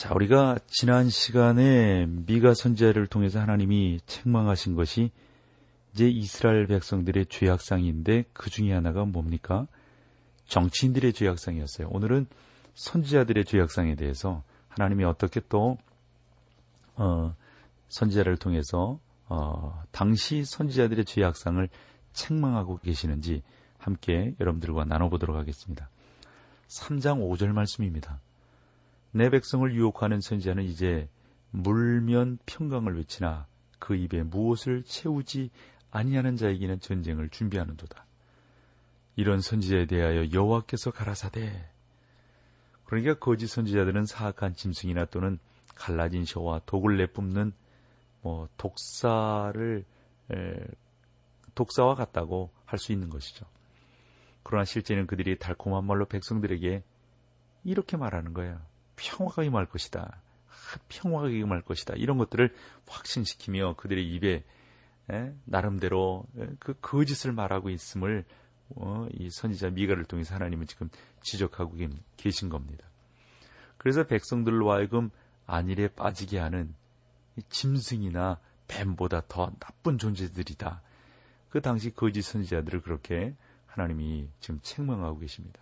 자, 우리가 지난 시간에 미가 선지자를 통해서 하나님이 책망하신 것이 이제 이스라엘 백성들의 죄악상인데 그 중에 하나가 뭡니까? 정치인들의 죄악상이었어요. 오늘은 선지자들의 죄악상에 대해서 하나님이 어떻게 또 어, 선지자를 통해서 어, 당시 선지자들의 죄악상을 책망하고 계시는지 함께 여러분들과 나눠보도록 하겠습니다. 3장 5절 말씀입니다. 내 백성을 유혹하는 선지자는 이제 물면 평강을 외치나 그 입에 무엇을 채우지 아니하는 자에게는 전쟁을 준비하는도다. 이런 선지자에 대하여 여호와께서 가라사대 그러니까 거짓 선지자들은 사악한 짐승이나 또는 갈라진 셔와 독을 내뿜는 뭐 독사를 에, 독사와 같다고 할 수 있는 것이죠. 그러나 실제는 그들이 달콤한 말로 백성들에게 이렇게 말하는 거예요. 평화가 임할 것이다. 평화가 임할 것이다. 이런 것들을 확신시키며 그들의 입에 에, 나름대로 에, 그 거짓을 말하고 있음을 어, 이 선지자 미가를 통해서 하나님은 지금 지적하고 계신 겁니다. 그래서 백성들로 하여금 안일에 빠지게 하는 짐승이나 뱀보다 더 나쁜 존재들이다. 그 당시 거짓 선지자들을 그렇게 하나님이 지금 책망하고 계십니다.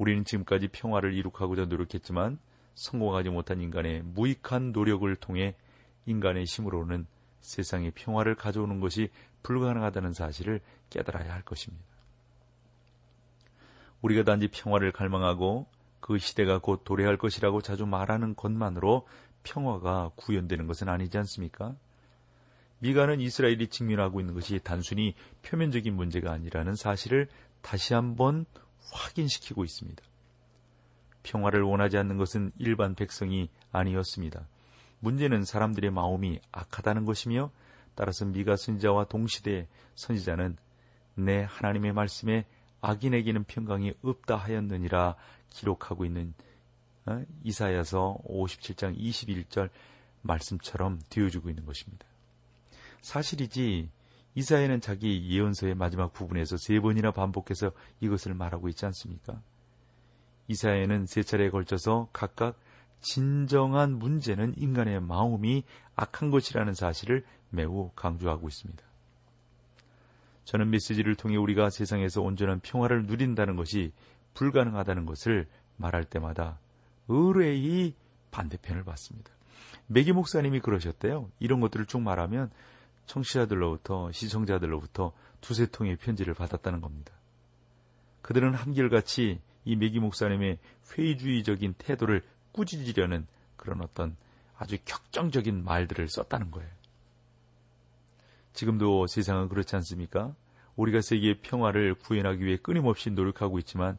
우리는 지금까지 평화를 이룩하고자 노력했지만 성공하지 못한 인간의 무익한 노력을 통해 인간의 힘으로는 세상에 평화를 가져오는 것이 불가능하다는 사실을 깨달아야 할 것입니다. 우리가 단지 평화를 갈망하고 그 시대가 곧 도래할 것이라고 자주 말하는 것만으로 평화가 구현되는 것은 아니지 않습니까? 미가는 이스라엘이 직면하고 있는 것이 단순히 표면적인 문제가 아니라는 사실을 다시 한번 확인시키고 있습니다. 평화를 원하지 않는 것은 일반 백성이 아니었습니다. 문제는 사람들의 마음이 악하다는 것이며 따라서 미가 선지자와 동시대 선지자는 내 하나님의 말씀에 악인에게는 평강이 없다 하였느니라 기록하고 있는 어? 이사야서 57장 21절 말씀처럼 되어주고 있는 것입니다. 사실이지 이사야는 자기 예언서의 마지막 부분에서 세 번이나 반복해서 이것을 말하고 있지 않습니까? 이사야는 세 차례에 걸쳐서 각각 진정한 문제는 인간의 마음이 악한 것이라는 사실을 매우 강조하고 있습니다. 저는 메시지를 통해 우리가 세상에서 온전한 평화를 누린다는 것이 불가능하다는 것을 말할 때마다 의뢰의 반대편을 받습니다. 메기 목사님이 그러셨대요. 이런 것들을 쭉 말하면 청취자들로부터 시청자들로부터 두세 통의 편지를 받았다는 겁니다. 그들은 한결같이 이 메기 목사님의 회의주의적인 태도를 꾸짖으려는 그런 어떤 아주 격정적인 말들을 썼다는 거예요. 지금도 세상은 그렇지 않습니까? 우리가 세계의 평화를 구현하기 위해 끊임없이 노력하고 있지만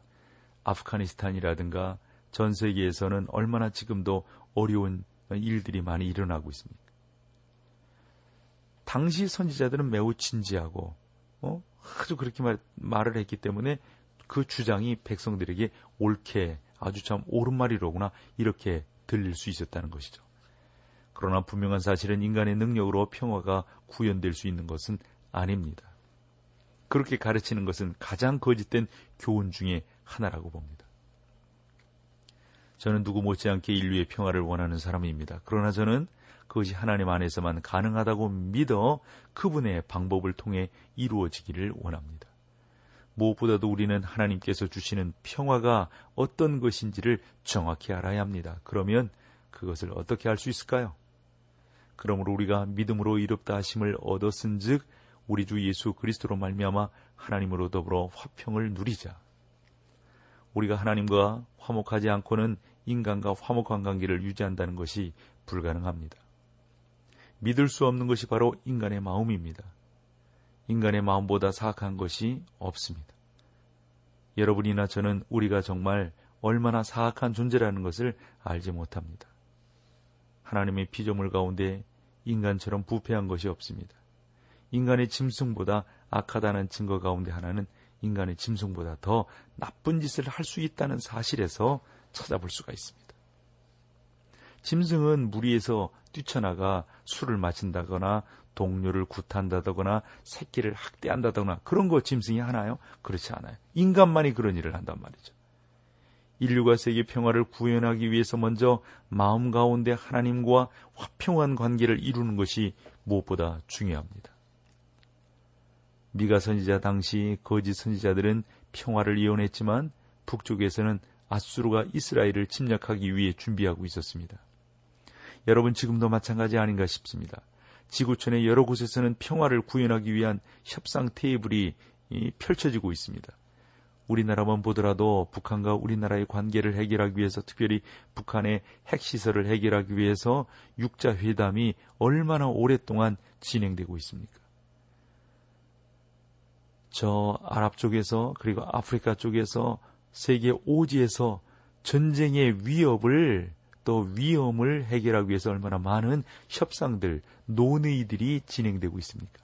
아프가니스탄이라든가 전 세계에서는 얼마나 지금도 어려운 일들이 많이 일어나고 있습니다. 당시 선지자들은 매우 진지하고 어? 아주 그렇게 말, 말을 했기 때문에 그 주장이 백성들에게 옳게 아주 참 옳은 말이로구나 이렇게 들릴 수 있었다는 것이죠. 그러나 분명한 사실은 인간의 능력으로 평화가 구현될 수 있는 것은 아닙니다. 그렇게 가르치는 것은 가장 거짓된 교훈 중의 하나라고 봅니다. 저는 누구 못지않게 인류의 평화를 원하는 사람입니다. 그러나 저는 그것이 하나님 안에서만 가능하다고 믿어 그분의 방법을 통해 이루어지기를 원합니다. 무엇보다도 우리는 하나님께서 주시는 평화가 어떤 것인지를 정확히 알아야 합니다. 그러면 그것을 어떻게 할 수 있을까요? 그러므로 우리가 믿음으로 이롭다 하심을 얻었은즉 우리 주 예수 그리스도로 말미암아 하나님으로 더불어 화평을 누리자. 우리가 하나님과 화목하지 않고는 인간과 화목한 관계를 유지한다는 것이 불가능합니다. 믿을 수 없는 것이 바로 인간의 마음입니다. 인간의 마음보다 사악한 것이 없습니다. 여러분이나 저는 우리가 정말 얼마나 사악한 존재라는 것을 알지 못합니다. 하나님의 피조물 가운데 인간처럼 부패한 것이 없습니다. 인간의 짐승보다 악하다는 증거 가운데 하나는 인간의 짐승보다 더 나쁜 짓을 할 수 있다는 사실에서 찾아볼 수가 있습니다. 짐승은 무리에서 뛰쳐나가 술을 마신다거나 동료를 구탄다거나 새끼를 학대한다거나 그런 거 짐승이 하나요? 그렇지 않아요. 인간만이 그런 일을 한단 말이죠. 인류가 세계 평화를 구현하기 위해서 먼저 마음 가운데 하나님과 화평한 관계를 이루는 것이 무엇보다 중요합니다. 미가 선지자 당시 거짓 선지자들은 평화를 이혼했지만 북쪽에서는 아수르가 이스라엘을 침략하기 위해 준비하고 있었습니다. 여러분 지금도 마찬가지 아닌가 싶습니다. 지구촌의 여러 곳에서는 평화를 구현하기 위한 협상 테이블이 펼쳐지고 있습니다. 우리나라만 보더라도 북한과 우리나라의 관계를 해결하기 위해서 특별히 북한의 핵시설을 해결하기 위해서 육자 회담이 얼마나 오랫동안 진행되고 있습니까? 저 아랍 쪽에서 그리고 아프리카 쪽에서 세계 오지에서 전쟁의 위협을 또 위험을 해결하기 위해서 얼마나 많은 협상들, 논의들이 진행되고 있습니까?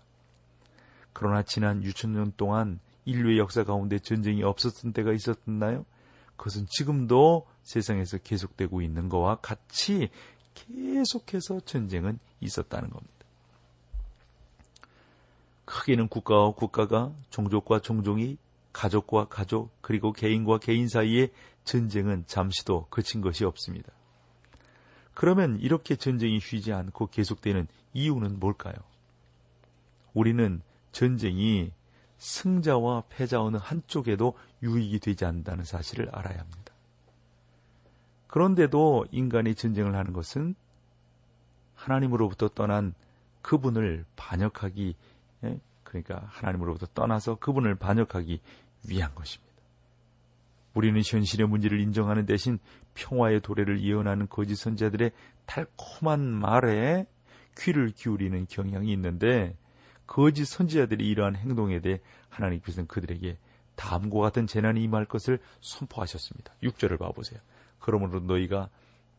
그러나 지난 6천년 동안 인류의 역사 가운데 전쟁이 없었던 때가 있었나요? 그것은 지금도 세상에서 계속되고 있는 것과 같이 계속해서 전쟁은 있었다는 겁니다. 크게는 국가와 국가가 종족과 종족이 가족과 가족 그리고 개인과 개인 사이의 전쟁은 잠시도 그친 것이 없습니다. 그러면 이렇게 전쟁이 쉬지 않고 계속되는 이유는 뭘까요? 우리는 전쟁이 승자와 패자 어느 한쪽에도 유익이 되지 않는다는 사실을 알아야 합니다. 그런데도 인간이 전쟁을 하는 것은 하나님으로부터 떠난 그분을 반역하기, 예? 그러니까 하나님으로부터 떠나서 그분을 반역하기 위한 것입니다. 우리는 현실의 문제를 인정하는 대신 평화의 도래를 예언하는 거짓 선자들의 달콤한 말에 귀를 기울이는 경향이 있는데 거짓 선지자들이 이러한 행동에 대해 하나님께서는 그들에게 다음과 같은 재난이 임할 것을 선포하셨습니다. 6절을 봐보세요. 그러므로 너희가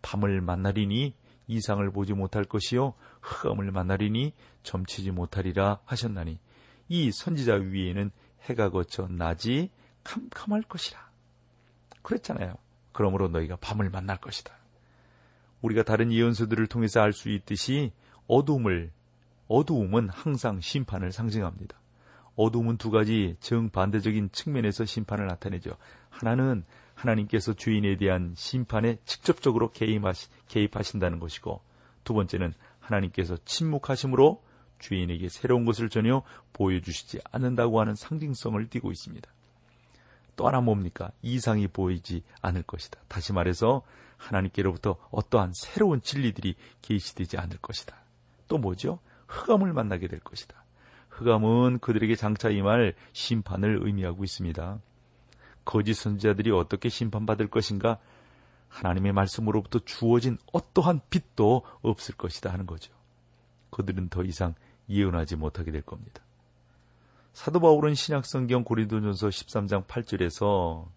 밤을 만나리니 이상을 보지 못할 것이요 흑암을 만나리니 점치지 못하리라 하셨나니 이 선지자 위에는 해가 거쳐 낮이 캄캄할 것이라. 그랬잖아요. 그러므로 너희가 밤을 만날 것이다. 우리가 다른 예언서들을 통해서 알 수 있듯이 어둠을 어두움은 항상 심판을 상징합니다. 어두움은 두 가지 정반대적인 측면에서 심판을 나타내죠. 하나는 하나님께서 주인에 대한 심판에 직접적으로 개입하시, 다는 것이고 두 번째는 하나님께서 침묵하심으로 주인에게 새로운 것을 전혀 보여주시지 않는다고 하는 상징성을 띠고 있습니다. 또 하나 뭡니까? 이상이 보이지 않을 것이다. 다시 말해서 하나님께로부터 어떠한 새로운 진리들이 계시되지 않을 것이다. 또 뭐죠? 흑암을 만나게 될 것이다. 흑암은 그들에게 장차 임할 심판을 의미하고 있습니다. 거짓 선지자들이 어떻게 심판받을 것인가? 하나님의 말씀으로부터 주어진 어떠한 빛도 없을 것이다 하는 거죠. 그들은 더 이상 예언하지 못하게 될 겁니다. 사도 바울은 신약성경 고린도전서 13장 8절에서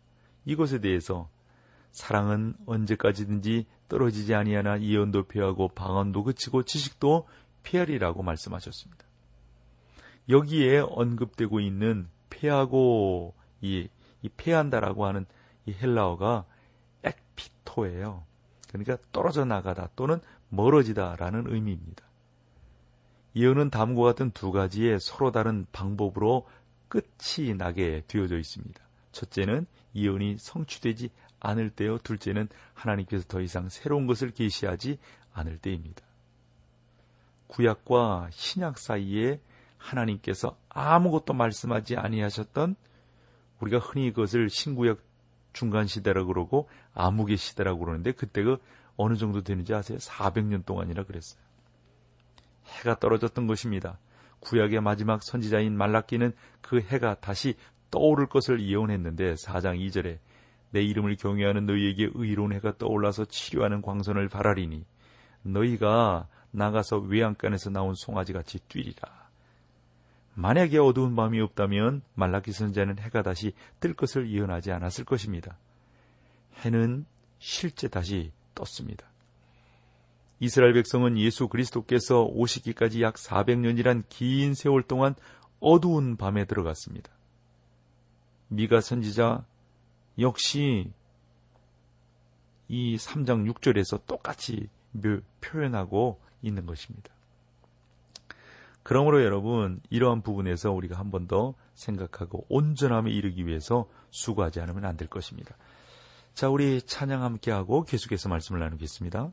이것에 대해서 사랑은 언제까지든지 떨어지지 아니하나 예언도 표하고 방언도 그치고 지식도 폐하리라고 말씀하셨습니다. 여기에 언급되고 있는 폐하고 이, 이 폐한다라고 하는 이 헬라어가 액피토예요. 그러니까 떨어져 나가다 또는 멀어지다라는 의미입니다. 예언은 다음과 같은 두 가지의 서로 다른 방법으로 끝이 나게 되어져 있습니다. 첫째는 예언이 성취되지 않을 때요. 둘째는 하나님께서 더 이상 새로운 것을 계시하지 않을 때입니다. 구약과 신약 사이에 하나님께서 아무것도 말씀하지 아니하셨던 우리가 흔히 그것을 신구약 중간 시대라고 그러고 암흑의 시대라고 그러는데 그때가 어느 정도 되는지 아세요? 400년 동안이라 그랬어요. 해가 떨어졌던 것입니다. 구약의 마지막 선지자인 말라기는 그 해가 다시 떠오를 것을 예언했는데 4장 2절에 내 이름을 경외하는 너희에게 의로운 해가 떠올라서 치료하는 광선을 바라리니 너희가 나가서 외양간에서 나온 송아지 같이 뛰리라. 만약에 어두운 밤이 없다면 말라기 선자는 해가 다시 뜰 것을 예언하지 않았을 것입니다. 해는 실제 다시 떴습니다. 이스라엘 백성은 예수 그리스도께서 오시기까지 약 400년이란 긴 세월 동안 어두운 밤에 들어갔습니다. 미가 선지자 역시 이 3장 6절에서 똑같이 표현하고 있는 것입니다. 그러므로 여러분, 이러한 부분에서 우리가 한 번 더 생각하고 온전함에 이르기 위해서 수고하지 않으면 안 될 것입니다. 자, 우리 찬양 함께하고 계속해서 말씀을 나누겠습니다.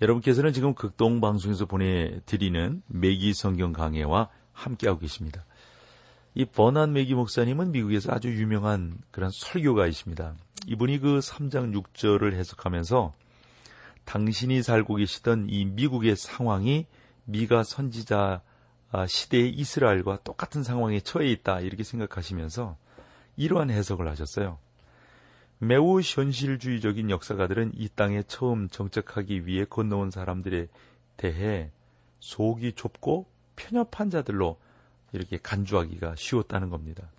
여러분께서는 지금 극동 방송에서 보내드리는 매기 성경 강해와 함께하고 계십니다. 이 버난 메기 목사님은 미국에서 아주 유명한 그런 설교가이십니다. 이분이 그 3장 6절을 해석하면서 당신이 살고 계시던 이 미국의 상황이 미가 선지자 시대의 이스라엘과 똑같은 상황에 처해 있다 이렇게 생각하시면서 이러한 해석을 하셨어요. 매우 현실주의적인 역사가들은 이 땅에 처음 정착하기 위해 건너온 사람들에 대해 속이 좁고 편협한 자들로 이렇게 간주하기가 쉬웠다는 겁니다.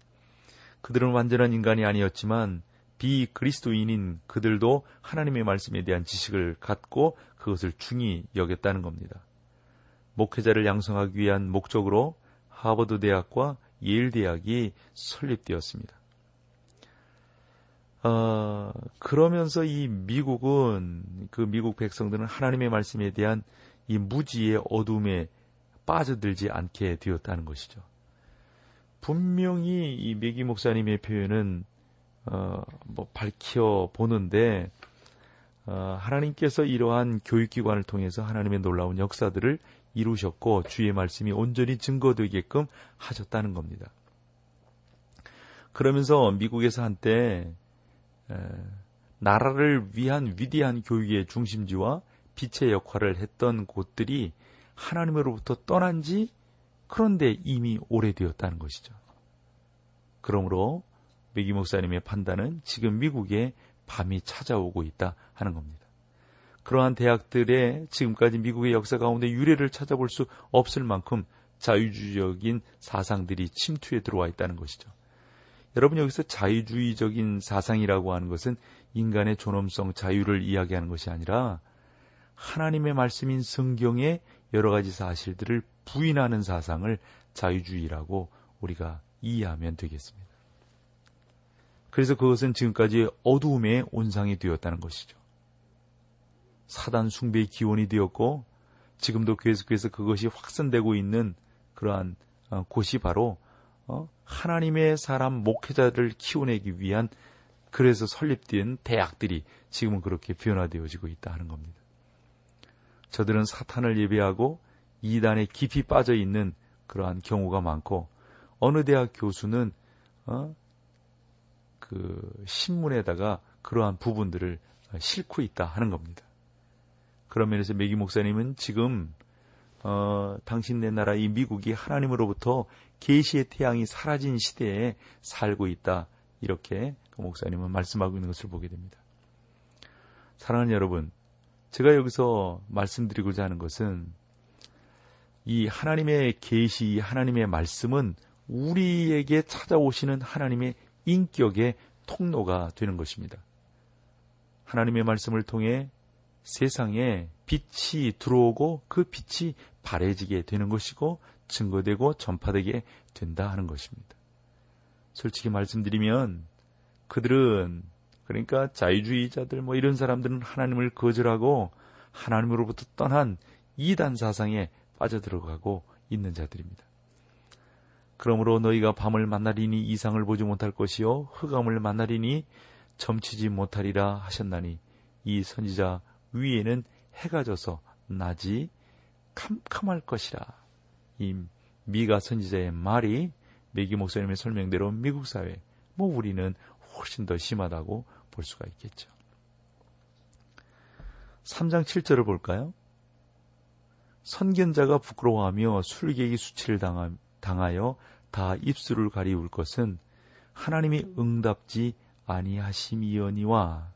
그들은 완전한 인간이 아니었지만 비그리스도인인 그들도 하나님의 말씀에 대한 지식을 갖고 그것을 중히 여겼다는 겁니다. 목회자를 양성하기 위한 목적으로 하버드 대학과 예일 대학이 설립되었습니다. 어, 그러면서 이 미국은 그 미국 백성들은 하나님의 말씀에 대한 이 무지의 어둠에 빠져들지 않게 되었다는 것이죠. 분명히 이 메기 목사님의 표현은 어, 뭐 밝혀 보는데 어, 하나님께서 이러한 교육기관을 통해서 하나님의 놀라운 역사들을 이루셨고 주의 말씀이 온전히 증거되게끔 하셨다는 겁니다. 그러면서 미국에서 한때 에, 나라를 위한 위대한 교육의 중심지와 빛의 역할을 했던 곳들이 하나님으로부터 떠난 지 그런데 이미 오래되었다는 것이죠. 그러므로 메기 목사님의 판단은 지금 미국에 밤이 찾아오고 있다 하는 겁니다. 그러한 대학들의 지금까지 미국의 역사 가운데 유래를 찾아볼 수 없을 만큼 자유주의적인 사상들이 침투해 들어와 있다는 것이죠. 여러분 여기서 자유주의적인 사상이라고 하는 것은 인간의 존엄성, 자유를 이야기하는 것이 아니라 하나님의 말씀인 성경의 여러 가지 사실들을 부인하는 사상을 자유주의라고 우리가 이해하면 되겠습니다. 그래서 그것은 지금까지 어두움의 온상이 되었다는 것이죠. 사단 숭배의 기원이 되었고 지금도 계속해서 그것이 확산되고 있는 그러한 어, 곳이 바로 어, 하나님의 사람 목회자를 키워내기 위한 그래서 설립된 대학들이 지금은 그렇게 변화되어지고 있다 하는 겁니다. 저들은 사탄을 예배하고 이단에 깊이 빠져 있는 그러한 경우가 많고 어느 대학 교수는 어, 그 신문에다가 그러한 부분들을 싣고 있다 하는 겁니다. 그런 면에서 메기 목사님은 지금 어, 당신네 나라 이 미국이 하나님으로부터 계시의 태양이 사라진 시대에 살고 있다. 이렇게 그 목사님은 말씀하고 있는 것을 보게 됩니다. 사랑하는 여러분, 제가 여기서 말씀드리고자 하는 것은 이 하나님의 계시, 하나님의 말씀은 우리에게 찾아오시는 하나님의 인격의 통로가 되는 것입니다. 하나님의 말씀을 통해 세상에 빛이 들어오고 그 빛이 바래지게 되는 것이고 증거되고 전파되게 된다 하는 것입니다. 솔직히 말씀드리면 그들은 그러니까 자유주의자들 뭐 이런 사람들은 하나님을 거절하고 하나님으로부터 떠난 이단 사상에 빠져들어가고 있는 자들입니다. 그러므로 너희가 밤을 만나리니 이상을 보지 못할 것이요 흑암을 만나리니 점치지 못하리라 하셨나니 이 선지자 위에는 해가 져서 낮이 캄캄할 것이라. 이 미가 선지자의 말이 메기 목사님의 설명대로 미국 사회, 뭐 우리는 훨씬 더 심하다고 볼 수가 있겠죠. 3장 7절을 볼까요? 선견자가 부끄러워하며 술객이 수치를 당하여 다 입술을 가리울 것은 하나님이 응답지 아니하심이여니와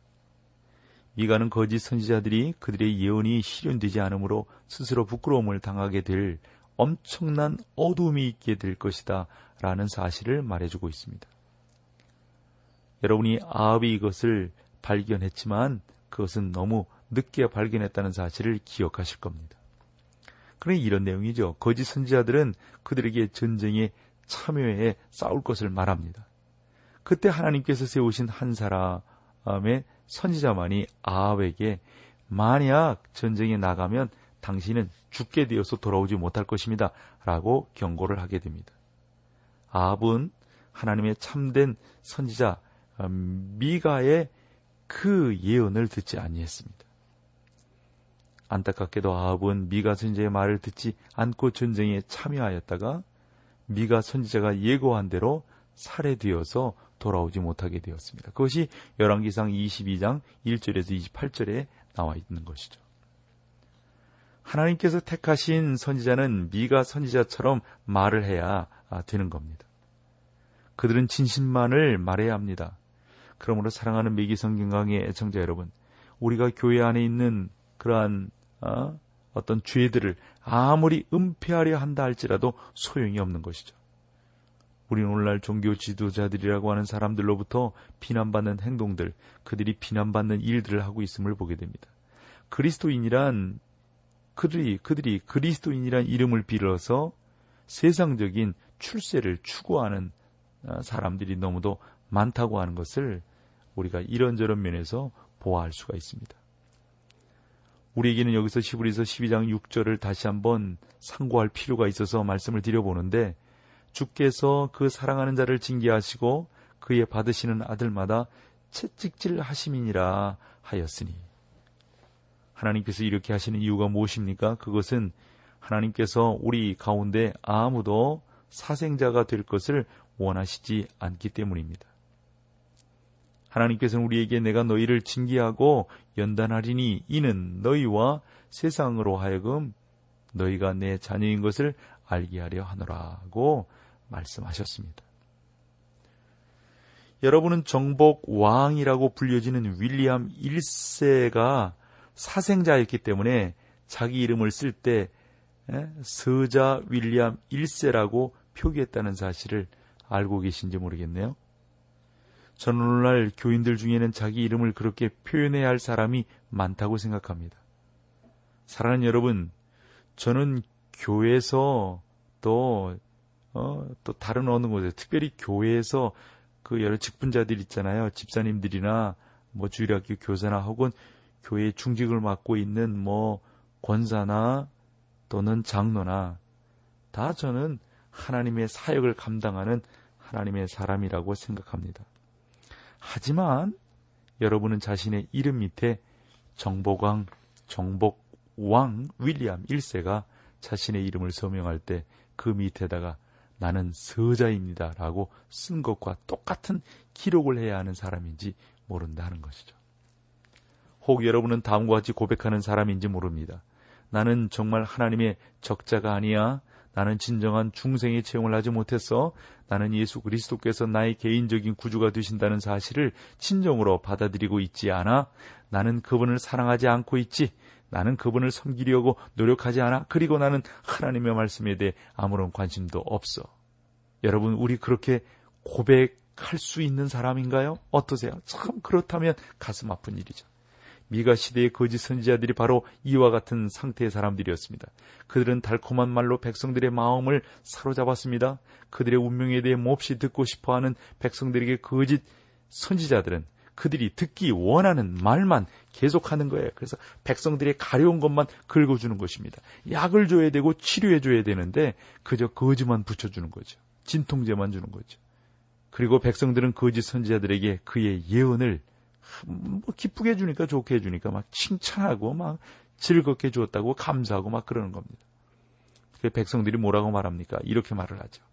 미가는 거짓 선지자들이 그들의 예언이 실현되지 않으므로 스스로 부끄러움을 당하게 될 엄청난 어둠이 있게 될 것이다 라는 사실을 말해주고 있습니다. 여러분이 아합이 이것을 발견했지만 그것은 너무 늦게 발견했다는 사실을 기억하실 겁니다. 그러니 이런 내용이죠. 거짓 선지자들은 그들에게 전쟁에 참여해 싸울 것을 말합니다. 그때 하나님께서 세우신 한 사람의 선지자만이 아합에게 만약 전쟁에 나가면 당신은 죽게 되어서 돌아오지 못할 것입니다. 라고 경고를 하게 됩니다. 아합은 하나님의 참된 선지자 음, 미가의 그 예언을 듣지 아니했습니다. 안타깝게도 아합은 미가 선지자의 말을 듣지 않고 전쟁에 참여하였다가 미가 선지자가 예고한 대로 살해되어서 돌아오지 못하게 되었습니다. 그것이 열왕기상 22장 1절에서 28절에 나와 있는 것이죠. 하나님께서 택하신 선지자는 미가 선지자처럼 말을 해야 되는 겁니다. 그들은 진실만을 말해야 합니다. 그러므로 사랑하는 미기 성경강의 애청자 여러분, 우리가 교회 안에 있는 그러한 어, 어떤 죄들을 아무리 은폐하려 한다 할지라도 소용이 없는 것이죠. 우리는 오늘날 종교 지도자들이라고 하는 사람들로부터 비난받는 행동들, 그들이 비난받는 일들을 하고 있음을 보게 됩니다. 그리스도인이란 그들이 그들이 그리스도인이란 이름을 빌어서 세상적인 출세를 추구하는 어, 사람들이 너무도 많다고 하는 것을 우리가 이런저런 면에서 보아할 수가 있습니다. 우리에게는 여기서 시브리서 12장 6절을 다시 한번 상고할 필요가 있어서 말씀을 드려보는데 주께서 그 사랑하는 자를 징계하시고 그의 받으시는 아들마다 채찍질 하심이니라 하였으니 하나님께서 이렇게 하시는 이유가 무엇입니까? 그것은 하나님께서 우리 가운데 아무도 사생자가 될 것을 원하시지 않기 때문입니다. 하나님께서는 우리에게 내가 너희를 징계하고 연단하리니 이는 너희와 세상으로 하여금 너희가 내 자녀인 것을 알게 하려 하노라고 말씀하셨습니다. 여러분은 정복 왕이라고 불려지는 윌리엄 1세가 사생자였기 때문에 자기 이름을 쓸 때 서자 윌리엄 1세라고 표기했다는 사실을 알고 계신지 모르겠네요. 저는 오늘날 교인들 중에는 자기 이름을 그렇게 표현해야 할 사람이 많다고 생각합니다. 사랑하는 여러분, 저는 교회에서 또, 어, 또 다른 어느 곳에, 특별히 교회에서 그 여러 직분자들 있잖아요. 집사님들이나 뭐 주일학교 교사나 혹은 교회의 중직을 맡고 있는 뭐 권사나 또는 장로나 다 저는 하나님의 사역을 감당하는 하나님의 사람이라고 생각합니다. 하지만 여러분은 자신의 이름 밑에 정복왕, 정복왕 윌리엄 1세가 자신의 이름을 서명할 때 그 밑에다가 나는 서자입니다. 라고 쓴 것과 똑같은 기록을 해야 하는 사람인지 모른다는 것이죠. 혹 여러분은 다음과 같이 고백하는 사람인지 모릅니다. 나는 정말 하나님의 적자가 아니야. 나는 진정한 중생의 체험을 하지 못했어. 나는 예수 그리스도께서 나의 개인적인 구주가 되신다는 사실을 진정으로 받아들이고 있지 않아. 나는 그분을 사랑하지 않고 있지. 나는 그분을 섬기려고 노력하지 않아. 그리고 나는 하나님의 말씀에 대해 아무런 관심도 없어. 여러분, 우리 그렇게 고백할 수 있는 사람인가요? 어떠세요? 참 그렇다면 가슴 아픈 일이죠. 미가 시대의 거짓 선지자들이 바로 이와 같은 상태의 사람들이었습니다. 그들은 달콤한 말로 백성들의 마음을 사로잡았습니다. 그들의 운명에 대해 몹시 듣고 싶어하는 백성들에게 거짓 선지자들은 그들이 듣기 원하는 말만 계속하는 거예요. 그래서 백성들의 가려운 것만 긁어주는 것입니다. 약을 줘야 되고 치료해 줘야 되는데 그저 거짓만 붙여주는 거죠. 진통제만 주는 거죠. 그리고 백성들은 거짓 선지자들에게 그의 예언을 뭐 기쁘게 해주니까 좋게 해주니까 막 칭찬하고 막 즐겁게 주었다고 감사하고 막 그러는 겁니다. 그 백성들이 뭐라고 말합니까? 이렇게 말을 하죠.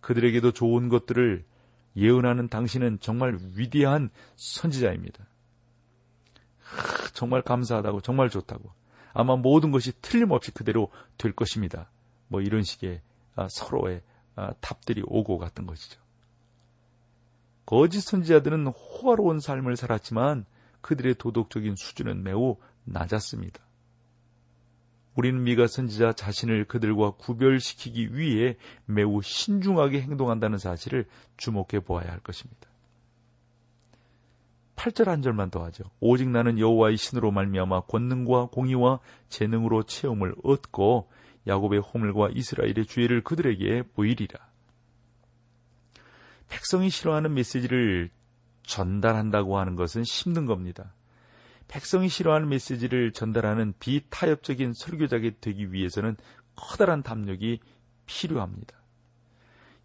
그들에게도 좋은 것들을 예언하는 당신은 정말 위대한 선지자입니다. 정말 감사하다고, 정말 좋다고. 아마 모든 것이 틀림없이 그대로 될 것입니다. 뭐 이런 식의 아, 서로의 아, 답들이 오고 갔던 것이죠. 거짓 선지자들은 호화로운 삶을 살았지만 그들의 도덕적인 수준은 매우 낮았습니다. 우리는 미가 선지자 자신을 그들과 구별시키기 위해 매우 신중하게 행동한다는 사실을 주목해 보아야 할 것입니다. 8절 한 절만 더 하죠. 오직 나는 여호와의 신으로 말미암아 권능과 공의와 재능으로 체험을 얻고 야곱의 호물과 이스라엘의 주의를 그들에게 보이리라. 백성이 싫어하는 메시지를 전달한다고 하는 것은 힘든 겁니다. 백성이 싫어하는 메시지를 전달하는 비타협적인 설교자가 되기 위해서는 커다란 담력이 필요합니다.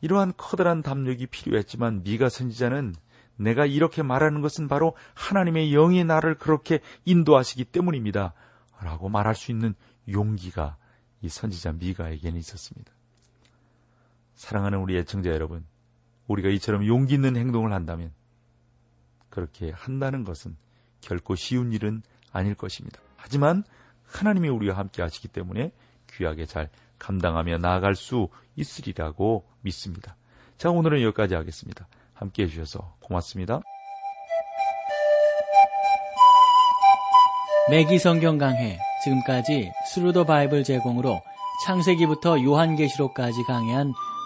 이러한 커다란 담력이 필요했지만 미가 선지자는 내가 이렇게 말하는 것은 바로 하나님의 영이 나를 그렇게 인도하시기 때문입니다. 라고 말할 수 있는 용기가 이 선지자 미가에게는 있었습니다. 사랑하는 우리 애청자 여러분, 우리가 이처럼 용기 있는 행동을 한다면 그렇게 한다는 것은 결코 쉬운 일은 아닐 것입니다. 하지만 하나님이 우리와 함께 하시기 때문에 귀하게 잘 감당하며 나아갈 수 있으리라고 믿습니다. 자, 오늘은 여기까지 하겠습니다. 함께 해주셔서 고맙습니다. 매기 성경 강해 지금까지 Thru the Bible 제공으로 창세기부터 요한계시록까지 강해한